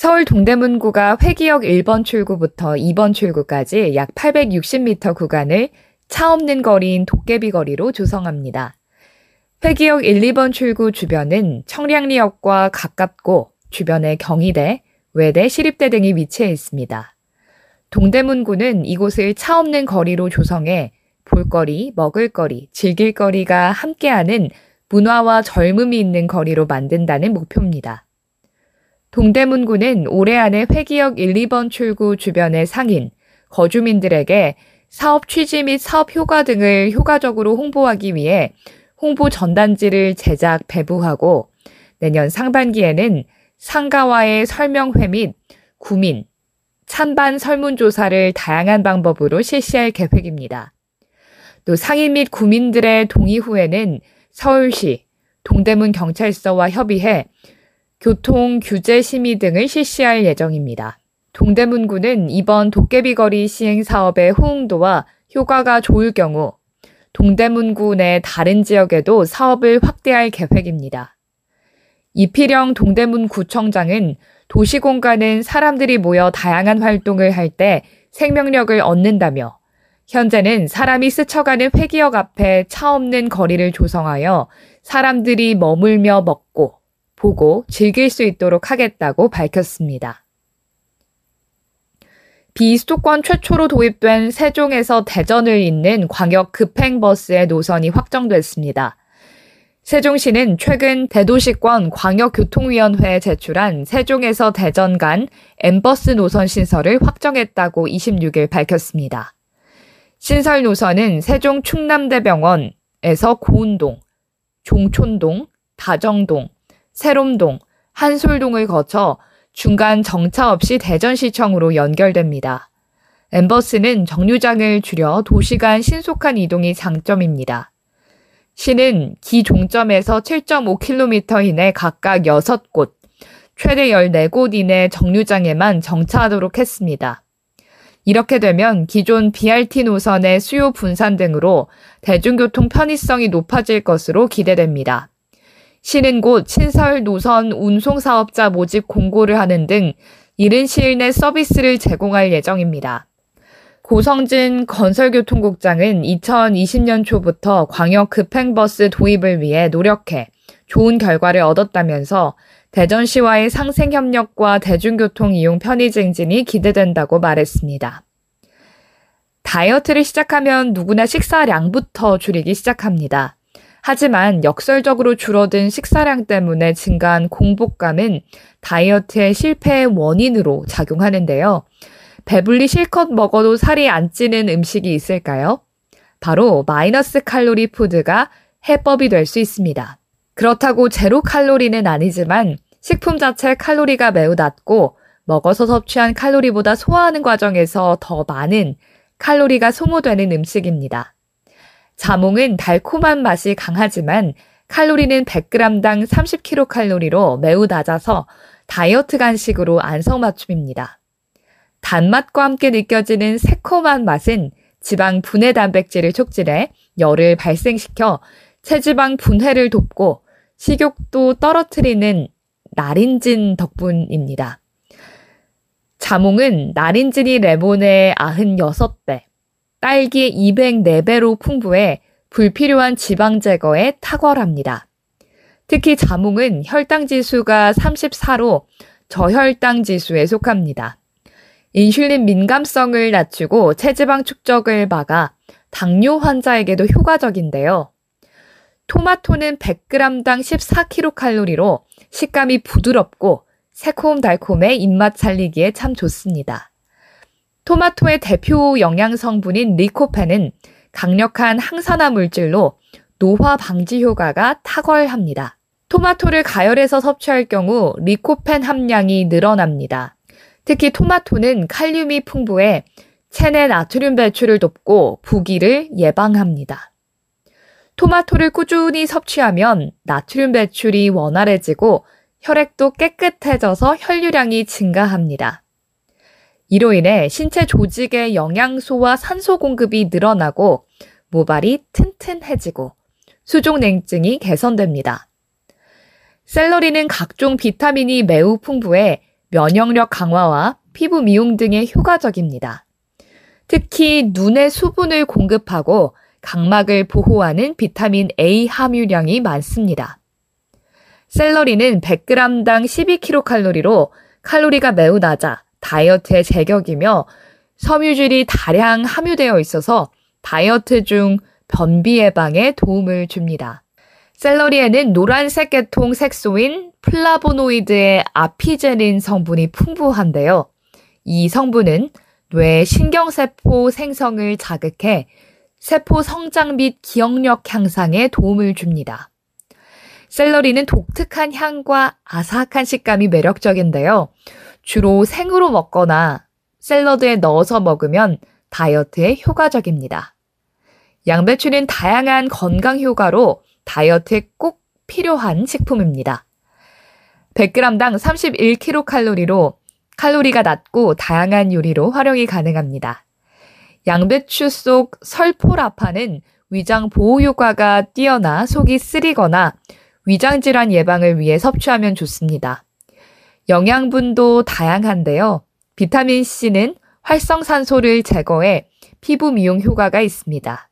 서울 동대문구가 회기역 1번 출구부터 2번 출구까지 약 860m 구간을 차 없는 거리인 도깨비 거리로 조성합니다. 회기역 1, 2번 출구 주변은 청량리역과 가깝고 주변에 경희대, 외대, 시립대 등이 위치해 있습니다. 동대문구는 이곳을 차 없는 거리로 조성해 볼거리, 먹을거리, 즐길거리가 함께하는 문화와 젊음이 있는 거리로 만든다는 목표입니다. 동대문구는 올해 안에 회기역 1, 2번 출구 주변의 상인, 거주민들에게 사업 취지 및 사업 효과 등을 효과적으로 홍보하기 위해 홍보 전단지를 제작, 배부하고 내년 상반기에는 상가와의 설명회 및 구민, 찬반 설문조사를 다양한 방법으로 실시할 계획입니다. 또 상인 및 구민들의 동의 후에는 서울시, 동대문 경찰서와 협의해 교통 규제 심의 등을 실시할 예정입니다. 동대문구는 이번 도깨비거리 시행 사업의 호응도와 효과가 좋을 경우 동대문구 내 다른 지역에도 사업을 확대할 계획입니다. 이필영 동대문구청장은 도시공간은 사람들이 모여 다양한 활동을 할 때 생명력을 얻는다며 현재는 사람이 스쳐가는 회기역 앞에 차 없는 거리를 조성하여 사람들이 머물며 먹고 보고 즐길 수 있도록 하겠다고 밝혔습니다. 비수도권 최초로 도입된 세종에서 대전을 잇는 광역 급행버스의 노선이 확정됐습니다. 세종시는 최근 대도시권 광역교통위원회에 제출한 세종에서 대전 간 엠버스 노선 신설을 확정했다고 26일 밝혔습니다. 신설 노선은 세종 충남대병원에서 고운동, 종촌동, 다정동, 세롬동, 한솔동을 거쳐 중간 정차 없이 대전시청으로 연결됩니다. 엠버스는 정류장을 줄여 도시 간 신속한 이동이 장점입니다. 시는 기 종점에서 7.5km 이내 각각 6곳, 최대 14곳 이내 정류장에만 정차하도록 했습니다. 이렇게 되면 기존 BRT 노선의 수요 분산 등으로 대중교통 편의성이 높아질 것으로 기대됩니다. 시는 곧 신설 노선 운송사업자 모집 공고를 하는 등 이른 시일 내 서비스를 제공할 예정입니다. 고성진 건설교통국장은 2020년 초부터 광역 급행버스 도입을 위해 노력해 좋은 결과를 얻었다면서 대전시와의 상생협력과 대중교통 이용 편의 증진이 기대된다고 말했습니다. 다이어트를 시작하면 누구나 식사량부터 줄이기 시작합니다. 하지만 역설적으로 줄어든 식사량 때문에 증가한 공복감은 다이어트의 실패의 원인으로 작용하는데요. 배불리 실컷 먹어도 살이 안 찌는 음식이 있을까요? 바로 마이너스 칼로리 푸드가 해법이 될 수 있습니다. 그렇다고 제로 칼로리는 아니지만 식품 자체 칼로리가 매우 낮고 먹어서 섭취한 칼로리보다 소화하는 과정에서 더 많은 칼로리가 소모되는 음식입니다. 자몽은 달콤한 맛이 강하지만 칼로리는 100g당 30kcal로 매우 낮아서 다이어트 간식으로 안성맞춤입니다. 단맛과 함께 느껴지는 새콤한 맛은 지방 분해 단백질을 촉진해 열을 발생시켜 체지방 분해를 돕고 식욕도 떨어뜨리는 나린진 덕분입니다. 자몽은 나린진이 레몬의 96배, 딸기의 204배로 풍부해 불필요한 지방 제거에 탁월합니다. 특히 자몽은 혈당 지수가 34로 저혈당 지수에 속합니다. 인슐린 민감성을 낮추고 체지방 축적을 막아 당뇨 환자에게도 효과적인데요. 토마토는 100g당 14kcal로 식감이 부드럽고 새콤달콤해 입맛 살리기에 참 좋습니다. 토마토의 대표 영양 성분인 리코펜은 강력한 항산화 물질로 노화 방지 효과가 탁월합니다. 토마토를 가열해서 섭취할 경우 리코펜 함량이 늘어납니다. 특히 토마토는 칼륨이 풍부해 체내 나트륨 배출을 돕고 부기를 예방합니다. 토마토를 꾸준히 섭취하면 나트륨 배출이 원활해지고 혈액도 깨끗해져서 혈류량이 증가합니다. 이로 인해 신체 조직의 영양소와 산소 공급이 늘어나고 모발이 튼튼해지고 수족 냉증이 개선됩니다. 샐러리는 각종 비타민이 매우 풍부해 면역력 강화와 피부 미용 등에 효과적입니다. 특히 눈의 수분을 공급하고 각막을 보호하는 비타민 A 함유량이 많습니다. 샐러리는 100g당 12kcal로 칼로리가 매우 낮아 다이어트의 제격이며 섬유질이 다량 함유되어 있어서 다이어트 중 변비 예방에 도움을 줍니다. 샐러리에는 노란색 계통 색소인 플라보노이드의 apigenin 성분이 풍부한데요. 이 성분은 뇌 신경세포 생성을 자극해 세포 성장 및 기억력 향상에 도움을 줍니다. 샐러리는 독특한 향과 아삭한 식감이 매력적인데요. 주로 생으로 먹거나 샐러드에 넣어서 먹으면 다이어트에 효과적입니다. 양배추는 다양한 건강 효과로 다이어트에 꼭 필요한 식품입니다. 100g당 31kcal로 칼로리가 낮고 다양한 요리로 활용이 가능합니다. 양배추 속 설포라파는 위장 보호 효과가 뛰어나 속이 쓰리거나 위장 질환 예방을 위해 섭취하면 좋습니다. 영양분도 다양한데요. 비타민 C는 활성산소를 제거해 피부 미용 효과가 있습니다.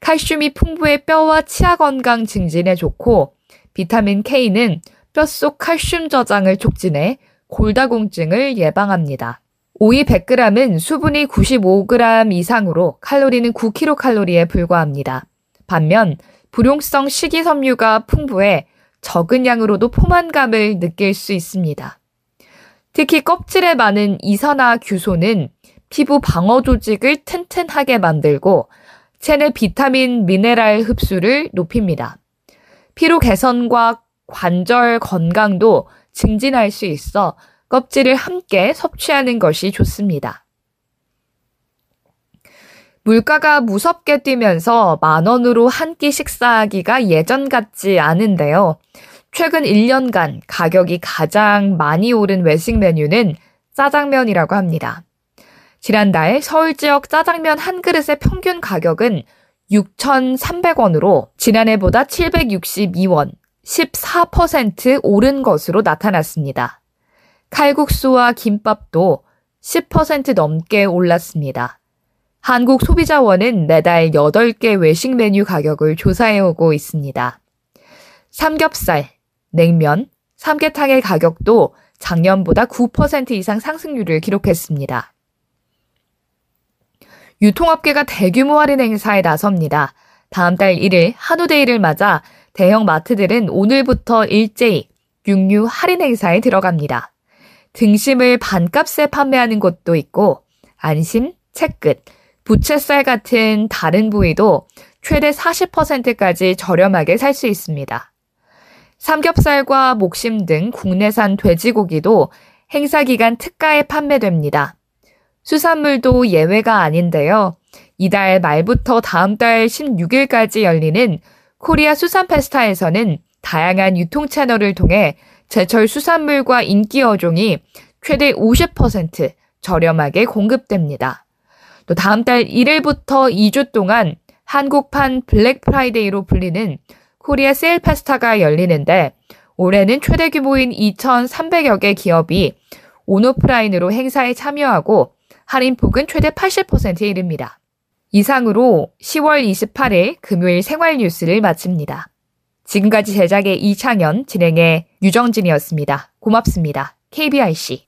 칼슘이 풍부해 뼈와 치아 건강 증진에 좋고 비타민 K는 뼛속 칼슘 저장을 촉진해 골다공증을 예방합니다. 오이 100g은 수분이 95g 이상으로 칼로리는 9kcal에 불과합니다. 반면 불용성 식이섬유가 풍부해 적은 양으로도 포만감을 느낄 수 있습니다. 특히 껍질에 많은 이산화 규소는 피부 방어 조직을 튼튼하게 만들고 체내 비타민 미네랄 흡수를 높입니다. 피로 개선과 관절 건강도 증진할 수 있어 껍질을 함께 섭취하는 것이 좋습니다. 물가가 무섭게 뛰면서 만 원으로 한 끼 식사하기가 예전 같지 않은데요. 최근 1년간 가격이 가장 많이 오른 외식 메뉴는 짜장면이라고 합니다. 지난달 서울 지역 짜장면 한 그릇의 평균 가격은 6,300원으로 지난해보다 762원, 14% 오른 것으로 나타났습니다. 칼국수와 김밥도 10% 넘게 올랐습니다. 한국소비자원은 매달 8개 외식 메뉴 가격을 조사해오고 있습니다. 삼겹살, 냉면, 삼계탕의 가격도 작년보다 9% 이상 상승률을 기록했습니다. 유통업계가 대규모 할인 행사에 나섭니다. 다음 달 1일 한우데이를 맞아 대형 마트들은 오늘부터 일제히 육류 할인 행사에 들어갑니다. 등심을 반값에 판매하는 곳도 있고 안심, 채끝, 부채살 같은 다른 부위도 최대 40%까지 저렴하게 살 수 있습니다. 삼겹살과 목심 등 국내산 돼지고기도 행사 기간 특가에 판매됩니다. 수산물도 예외가 아닌데요. 이달 말부터 다음 달 16일까지 열리는 코리아 수산 페스타에서는 다양한 유통 채널을 통해 제철 수산물과 인기 어종이 최대 50% 저렴하게 공급됩니다. 또 다음 달 1일부터 2주 동안 한국판 블랙 프라이데이로 불리는 코리아 세일 페스타가 열리는데 올해는 최대 규모인 2,300여 개 기업이 온오프라인으로 행사에 참여하고 할인폭은 최대 80%에 이릅니다. 이상으로 10월 28일 금요일 생활 뉴스를 마칩니다. 지금까지 제작의 이창현, 진행의 유정진이었습니다. 고맙습니다. KBIC.